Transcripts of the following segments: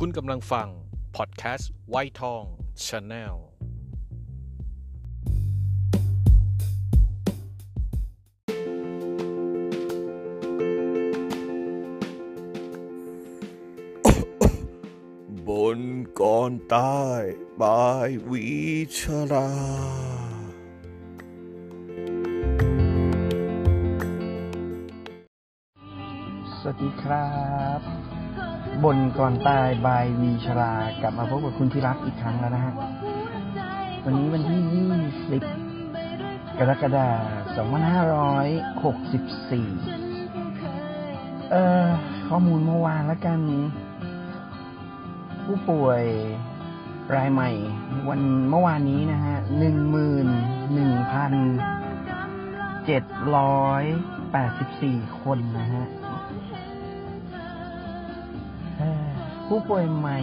คุณกำลังฟัง พอดแคสต์ไวท์ทอง channel บ่นก่อนตาย by วิชราสวัสดีครับ บนก่อนตายบายวีชรากลับมาพบกับคุณที่รักอีกครั้งแล้วนะฮะ วันนี้วันที่ 20 กรกฎาคม 2564 เอ่อ ข้อมูลเมื่อวานแล้วกัน ผู้ป่วยรายใหม่ วันเมื่อวานนี้นะฮะ 11,784 คนนะฮะ ผู้ป่วยใหม่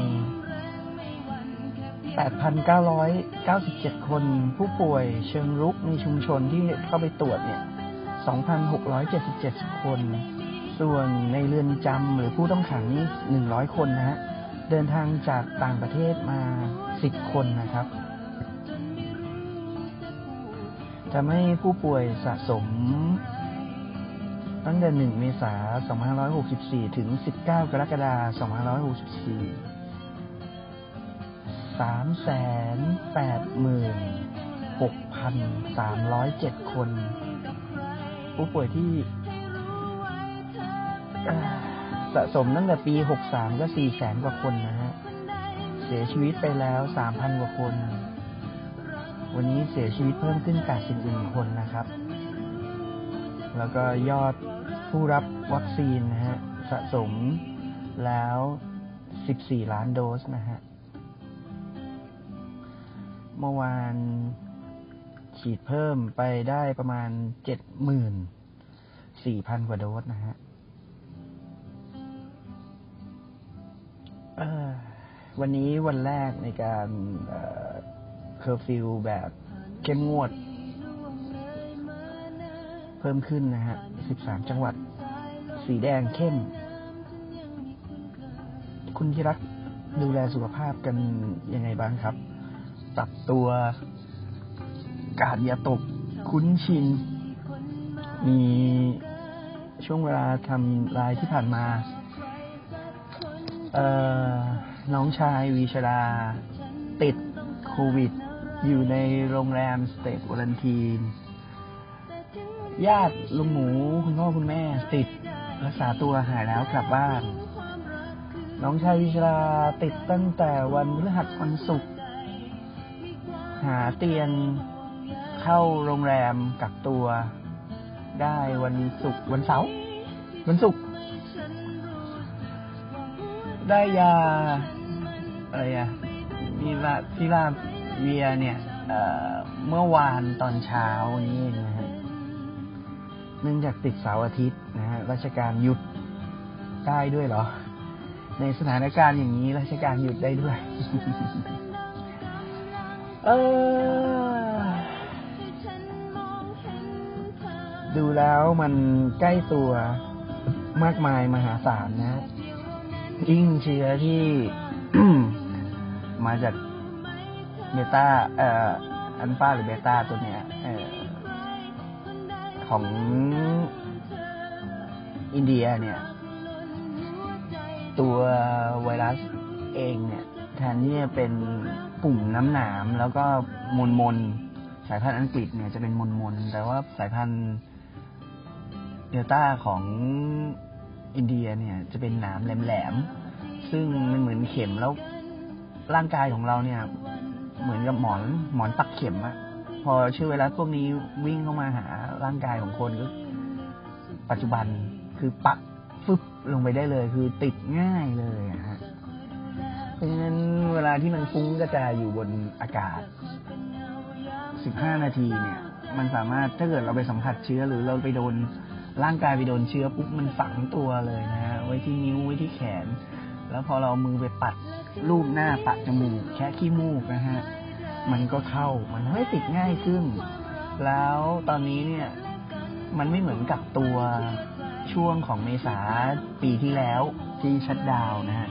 8,997 คน ผู้ป่วยเชิงรุกในชุมชนที่เข้าไปตรวจเนี่ย 2,677 คน ส่วนในเรือนจำหรือผู้ต้องขังนี่100 คนนะฮะ เดินทางจากต่างประเทศมา 10 คนนะครับทำให้ผู้ป่วยสะสม ตั้งแต่ 1 เมษายน 2564 ถึง 19 กรกฎาคม 2564 386,307 คน ผู้ป่วยที่สะสมตั้งแต่ปี 63 ก็4แสนกว่าคนนะฮะ เสียชีวิตไปแล้ว 3,000 กว่าคน วันนี้เสียชีวิตเพิ่มขึ้น 81 คนนะครับ แล้วก็ยอดผู้รับวัคซีนนะฮะสะสมแล้ว 14 ล้านโดสนะฮะ เมื่อวานฉีดเพิ่มไปได้ประมาณ 74,000 กว่าโดสนะฮะวันนี้วันแรกในการเคอร์ฟิวแบบเข้มงวด เพิ่มขึ้นนะฮะ 13 จังหวัด สีแดงเข้ม คุณที่รักดูแลสุขภาพกันยังไงบ้างครับ ปรับตัวการ์ดอย่าตก คุ้นชิน มีช่วงเวลาทำลายที่ผ่านมา เอ่อ น้องชายวีชราติดโควิด อยู่ในโรงแรมสเตทวอลันทีน ญาติลุงหมูคุณพ่อคุณแม่ติดรักษาตัวหายแล้วกลับบ้าน น้องชายวิชราติดตั้งแต่วันพฤหัสวันศุกร์หาเตียงเข้าโรงแรมกักตัว ได้วันศุกร์วันเสาร์วันศุกร์ได้ยาอะไรอะมีลาฟิลาเวียเนี่ยเอ่อเมื่อวานตอนเช้านี้นะฮะ เนื่องจากติดเสาร์อาทิตย์นะฮะราชการหยุดได้ด้วยเหรอ ในสถานการณ์อย่างนี้ราชการหยุดได้ด้วย เออ ดูแล้วมันใกล้ตัวมากมายมหาศาลนะยิ่งเชื้อที่มาจากเบต้าเอ่ออันฟาหรือเบต้าตัวเนี้ย เออ ของอินเดียเนี่ย ตัวไวรัสเองเนี่ยแทนที่จะเป็นปุ่มน้ำหนามแล้วก็มนมนสายพันธุ์อังกฤษเนี่ยจะเป็นมนมนแต่ว่าสายพันธุ์เดลต้าของอินเดียเนี่ย จะเป็นหนามแหลมๆซึ่งมันเหมือนเข็มแล้วร่างกายของเราเนี่ย เหมือนกับหมอนหมอนปักเข็มอะ พอเชื้อไวรัสพวกนี้วิ่งเข้ามาหาร่างกายของคนก็ ปัจจุบันคือปักฟึบลงไปได้เลย คือติดง่ายเลยอะฮะเพราะฉะนั้นเวลาที่มันฟุ้งกระจายอยู่บนอากาศ 15 นาทีเนี่ย มันสามารถถ้าเกิดเราไปสัมผัสเชื้อหรือเราไปโดนร่างกายไปโดนเชื้อปุ๊บมันฝังตัวเลยนะฮะไว้ที่นิ้วไว้ที่แขน แล้วพอเราเอามือไปปัดรูปหน้าปัดจมูกแค่ขี้มูกนะฮะ มันก็เข้ามันทำให้ติดง่ายขึ้น แล้วตอนนี้เนี่ย มันไม่เหมือนกับตัวช่วงของเมษาปีที่แล้วที่ชัดดาวนะฮะ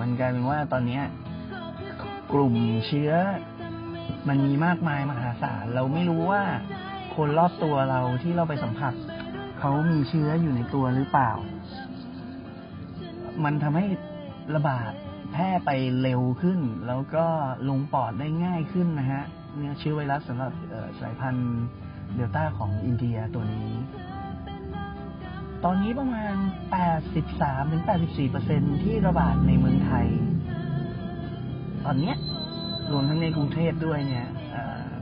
มันกลายเป็นว่าตอนนี้กลุ่มเชื้อ มันมีมากมายมหาศาลเราไม่รู้ว่าคนรอบตัวเราที่เราไปสัมผัสเขามีเชื้ออยู่ในตัวหรือเปล่า มันทำให้ระบาด แพร่ไปเร็วขึ้น แล้วก็ลงปอดได้ง่ายขึ้นนะฮะเนี่ยเชื้อไวรัสสำหรับสายพันธุ์เดลต้าของอินเดียตัวนี้ ตอนนี้ประมาณ 83-84%ที่ระบาดในเมืองไทย ตอนเนี้ยรวมทั้งในกรุงเทพด้วยเนี่ย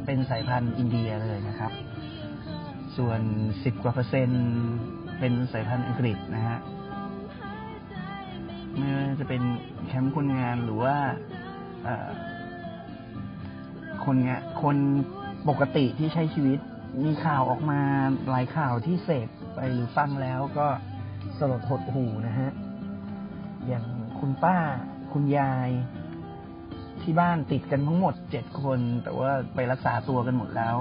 เป็นสายพันธุ์อินเดียเลยนะครับ ส่วน 10 กว่าเปอร์เซ็นต์เป็นสายพันธุ์อังกฤษนะฮะ ไม่ว่าจะเป็นแคมป์คนงานหรือว่าคนงานคนปกติที่ใช้ชีวิตมีข่าวออกมาหลายข่าวที่เสพไปหรือฟังแล้วก็สลดหดหูนะฮะ อย่างคุณป้าคุณยายที่บ้านติดกันทั้งหมดเจ็ดคน แต่ว่าไปรักษาตัวกันหมดแล้ว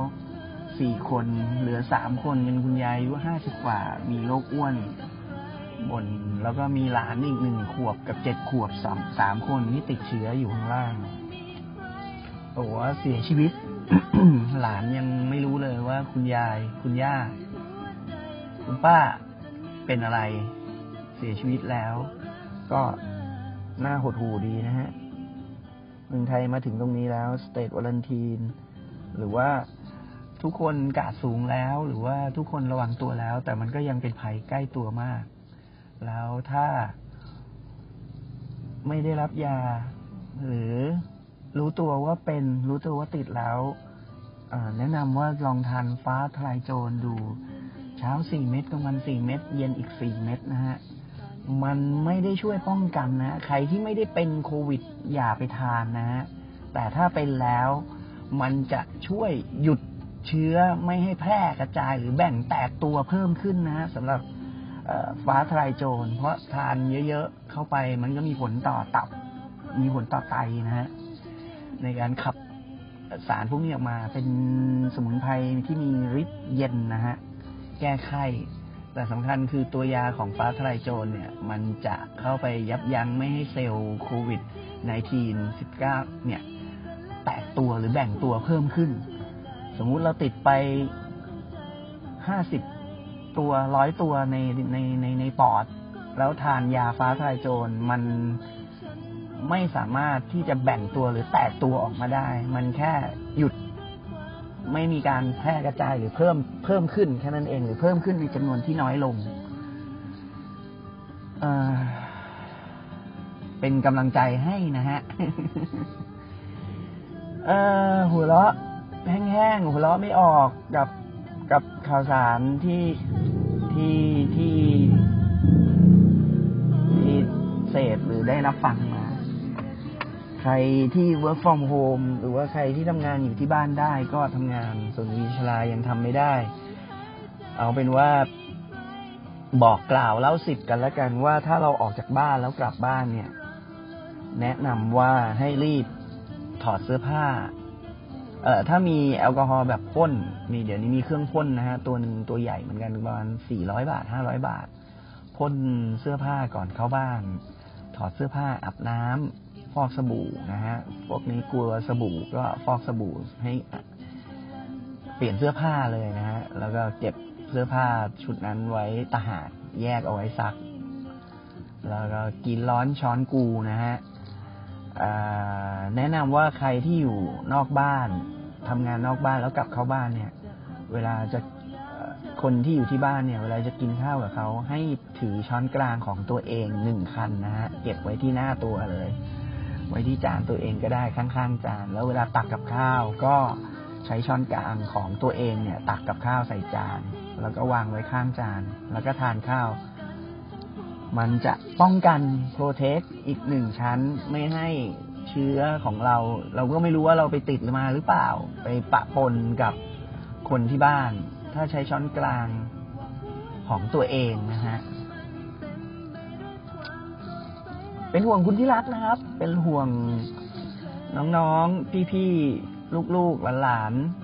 สี่คนเหลือสามคนเป็นคุณยายอายุห้าสิบกว่า มีโรคอ้วน บน แล้วก็มีหลานอีกหนึ่งขวบกับเจ็ดขวบสามสามคนที่ติดเชื้ออยู่ข้างล่างตัวาเสียชีวิต หลานยังไม่รู้เลยว่าคุณยาย คุณย่า คุณป้าเป็นอะไร เสียชีวิตแล้ว ก็น่าหดหูดีนะฮะเมืองไทยมาถึงตรงนี้แล้วสเตทวอลันทีน หรือว่าทุกคนกาดสูงแล้ว หรือว่าทุกคนระวังตัวแล้ว แต่มันก็ยังเป็นภัยใกล้ตัวมาก แล้วถ้าไม่ได้รับยา หรือรู้ตัวว่าเป็นรู้ตัวว่าติดแล้วแนะนำว่าลองทานฟ้าทลายโจรดู เช้าสี่เม็ดกลางวันสี่เม็ดเย็นอีกสี่เม็ดนะฮะมันไม่ได้ช่วยป้องกันนะ ใครที่ไม่ได้เป็นโควิดอย่าไปทานนะฮะแต่ถ้าเป็นแล้วมันจะช่วยหยุดเชื้อไม่ให้แพร่กระจายหรือแบ่งแตกตัวเพิ่มขึ้นนะฮะสำหรับ ฟ้าทลายโจร เพราะทานเยอะๆเข้าไปมันก็มีผลต่อตับ มีผลต่อไตนะฮะในการขับสารพวกนี้ออกมา เป็นสมุนไพรที่มีฤทธิ์เย็นนะฮะแก้ไข้แต่สำคัญคือตัวยาของฟ้าทลายโจรเนี่ย มันจะเข้าไปยับยั้งไม่ให้เซลล์โควิด -19 19 เนี่ย แตกตัวหรือแบ่งตัวเพิ่มขึ้น สมมุติเราติดไป50 ตัวร้อยตัวในในในในปอด แล้วทานยาฟ้าทลายโจรมันไม่สามารถที่จะแบ่งตัวหรือแตกตัวออกมาได้ มันแค่หยุดไม่มีการแพร่กระจายหรือเพิ่มเพิ่มขึ้นแค่นั้นเอง หรือเพิ่มขึ้นในจำนวนที่น้อยลงเอ่อเป็นกำลังใจให้นะฮะเออหัวเราะแห้งๆหัวเราะไม่ออกกับกับข่าวสารที่ ที่ที่ที่เสพหรือได้รับฟังมา ใครที่ work from home หรือว่าใครที่ทำงานอยู่ที่บ้านได้ก็ทำงาน ส่วนวีชลายังทำไม่ได้ เอาเป็นว่าบอกกล่าวเล่าสิบกันแล้วกันว่าถ้าเราออกจากบ้านแล้วกลับบ้านเนี่ย แนะนำว่าให้รีบถอดเสื้อผ้า เอ่อถ้ามีแอลกอฮอล์แบบพ่นมีเดี๋ยวนี้มีเครื่องพ่นนะฮะตัวหนึ่งตัวใหญ่เหมือนกันประมาณสี่ร้อยบาทห้าร้อยบาทพ่นเสื้อผ้าก่อนเข้าบ้าน ถอดเสื้อผ้าอาบน้ำฟอกสบู่นะฮะพวกนี้กลัวสบู่ก็ฟอกสบู่ให้เปลี่ยนเสื้อผ้าเลยนะฮะแล้วก็เก็บเสื้อผ้าชุดนั้นไว้ตาหากแยกเอาไว้ซัก แล้วก็กินร้อนช้อนกูนะฮะ แนะนำว่าใครที่อยู่นอกบ้านทำงานนอกบ้านแล้วกลับเข้าบ้านเนี่ย เวลาจะคนที่อยู่ที่บ้านเนี่ย เวลาจะกินข้าวกับเขาให้ถือช้อนกลางของตัวเองหนึ่งคันนะฮะเก็บไว้ที่หน้าตัวเลย ไว้ที่จานตัวเองก็ได้ข้างๆจาน แล้วเวลาตักกับข้าวก็ใช้ช้อนกลางของตัวเองเนี่ย ตักกับข้าวใส่จาน แล้วก็วางไว้ข้างจาน แล้วก็ทานข้าว มันจะป้องกันโปรเทคอีกหนึ่งชั้นไม่ให้เชื้อของเรา เราก็ไม่รู้ว่าเราไปติดมาหรือเปล่า ไปปะปนกับคนที่บ้าน ถ้าใช้ช้อนกลางของตัวเองนะฮะเป็นห่วงคุณที่รักนะครับ เป็นห่วงน้องๆ พี่ๆ ลูกๆ หลานๆ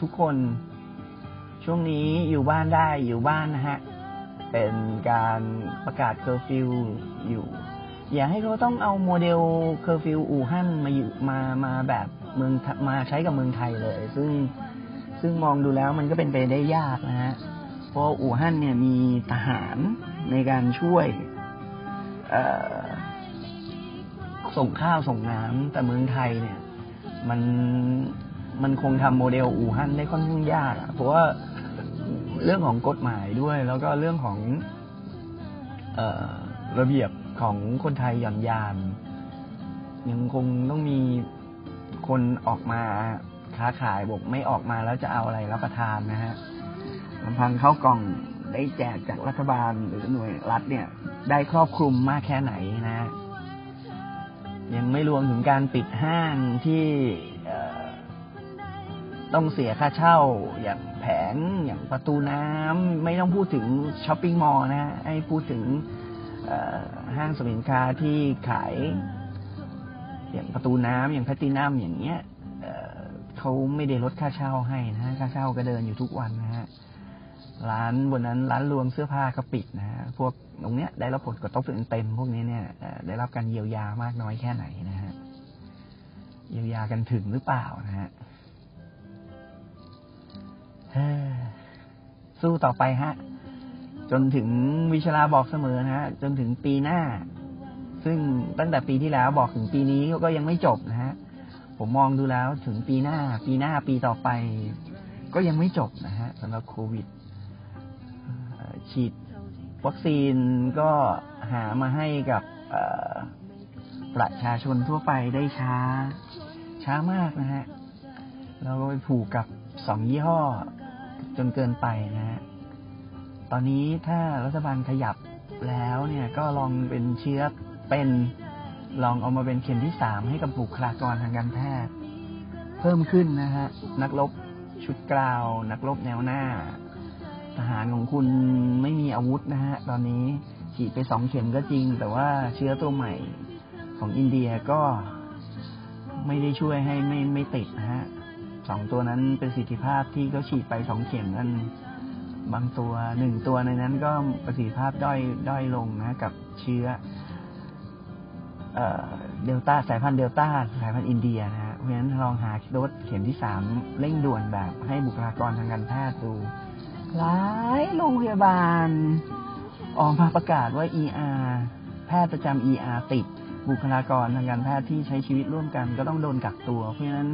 ทุกคนช่วงนี้อยู่บ้านได้อยู่บ้านนะฮะ เป็นการประกาศเคอร์ฟิวอยู่ อย่าให้เขาต้องเอาโมเดลเคอร์ฟิวอู่ฮั่นมาอยู่มามาแบบเมืองมาใช้กับเมืองไทยเลย ซึ่งซึ่งมองดูแล้วมันก็เป็นไปได้ยากนะฮะ เพราะอู่ฮั่นเนี่ยมีทหารในการช่วยส่งข้าวส่งน้ำแต่เมืองไทยเนี่ย มันมันคงทำโมเดลอู่ฮั่นได้ค่อนข้างยากอะเพราะว่า เรื่องของกฎหมายด้วย แล้วก็เรื่องของออระเบียบของคนไทยหย่อนยาน ยังคงต้องมีคนออกมาค้าขายบอกไม่ออกมาแล้วจะเอาอะไรรับประทานนะฮะลำพังข้าวกล่องได้แจกจากรัฐบาลหรือหน่วยรัฐเนี่ย ได้ครอบคลุมมากแค่ไหนนะ ยังไม่รวมถึงการปิดห้างที่ ต้องเสียค่าเช่าอย่างแผงอย่างประตูน้ำไม่ต้องพูดถึง shopping mall นะให้พูดถึงห้างสินค้าที่ขาย อย่างประตูน้ำอย่างแพตตินัมอย่างเงี้ยเขาไม่ได้ลดค่าเช่าให้นะ ค่าเช่าก็เดินอยู่ทุกวันนะฮะร้านบนนั้นร้านรวมเสื้อผ้าก็ปิดนะฮะพวกตรงเนี้ยได้รับผลกระทบเต็มพวกนี้เนี่ยได้รับการเยียวยามากน้อยแค่ไหนนะฮะเยียวยากันถึงหรือเปล่านะฮะ สู้ต่อไปฮะ จนถึงวิชลาบอกเสมอนะฮะ จนถึงปีหน้า ซึ่งตั้งแต่ปีที่แล้วบอกถึงปีนี้ก็ยังไม่จบนะฮะ ผมมองดูแล้วถึงปีหน้า ปีหน้าปีต่อไป ก็ยังไม่จบนะฮะสำหรับโควิดฉีดวัคซีนก็หามาให้กับประชาชนทั่วไปได้ช้า ช้ามากนะฮะ เราก็ไปผูกกับสองยี่ห้อ จนเกินไปนะฮะตอนนี้ถ้ารัฐบาลขยับแล้วเนี่ยก็ลองเป็นเชื้อเป็นลองเอามาเป็นเข็มที่สามให้กับบุคลากรทางการแพทย์ เพิ่มขึ้นนะฮะ นักรบชุดกราว นักรบแนวหน้า ทหารของคุณไม่มีอาวุธนะฮะ ตอนนี้ฉีดไปสองเข็มก็จริง แต่ว่าเชื้อตัวใหม่ของอินเดียก็ไม่ได้ช่วยให้ไม่ไม่ติดนะฮะ สองตัวนั้นประสิทธิภาพที่เขาฉีดไปสองเข็มนั้นบางตัวหนึ่งตัวในนั้นก็ประสิทธิภาพด้อยด้อยลงนะ กับเชื้อเดลต้าสายพันธุ์เดลต้าสายพันธุ์อินเดียนะฮะเพราะฉะนั้นลองหาโดสเข็มที่สามเร่งด่วนแบบให้บุคลากรทางการแพทย์ดูหลายโรงพยาบาล ออกมาประกาศว่า ER แพทย์ประจำ ER ติดบุคลากรทางการแพทย์ที่ใช้ชีวิตร่วมกัน ก็ต้องโดนกักตัว เพราะฉะนั้น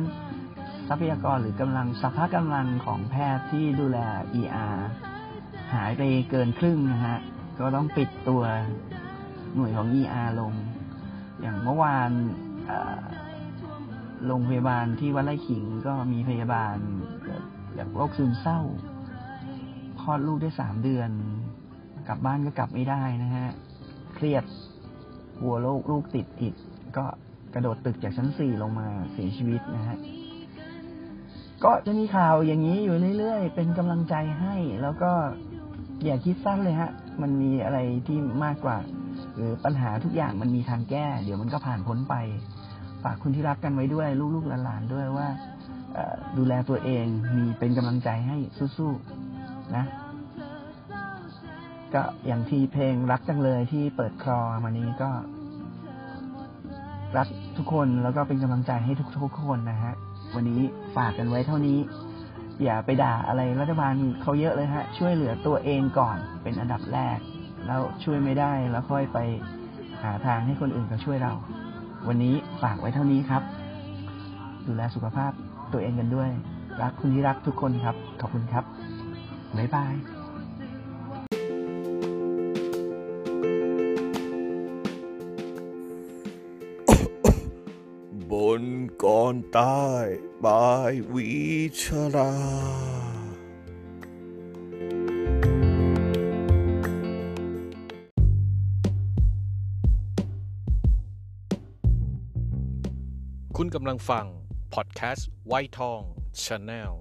ทรัพยากรหรือกำลังสภาพกำลังของแพทย์ที่ดูแล ER หายไปเกินครึ่งนะฮะ ก็ต้องปิดตัวหน่วยของ ER ลง อย่างเมื่อวานโรงพยาบาลที่วัดไร่ขิงก็มีพยาบาลจากโรคซึมเศร้าคลอดลูกได้สามเดือน กลับบ้านก็กลับไม่ได้นะฮะ เครียดหัวโรคลูกติดอีกก็กระโดดตึกจากชั้นสี่ลงมาเสียชีวิตนะฮะ ก็จะมีข่าวอย่างนี้อยู่เรื่อยๆ เป็นกำลังใจให้ แล้วก็อย่าคิดสั้นเลยฮะ มันมีอะไรที่มากกว่า หรือปัญหาทุกอย่างมันมีทางแก้ เดี๋ยวมันก็ผ่านพ้นไป ฝากคุณที่รักกันไว้ด้วย ลูกๆหลานๆด้วยว่าดูแลตัวเอง มีเป็นกำลังใจให้สู้ๆนะ ก็อย่างที่เพลงรักจังเลยที่เปิดคลอมานี้ก็ รักทุกคนแล้วก็เป็นกำลังใจให้ทุกๆคนนะฮะ วันนี้ฝากกันไว้เท่านี้ อย่าไปด่าอะไรรัฐบาลเขาเยอะเลยฮะ ช่วยเหลือตัวเองก่อนเป็นอันดับแรก แล้วช่วยไม่ได้แล้วค่อยไปหาทางให้คนอื่นเขาช่วยเรา วันนี้ฝากไว้เท่านี้ครับ ดูแลสุขภาพตัวเองกันด้วย รักคุณที่รักทุกคนครับ ขอบคุณครับบ๊ายบาย บ่นก่อนตาย by วิชราคุณกำลังฟัง พอดแคสต์ไวท์ทอง channel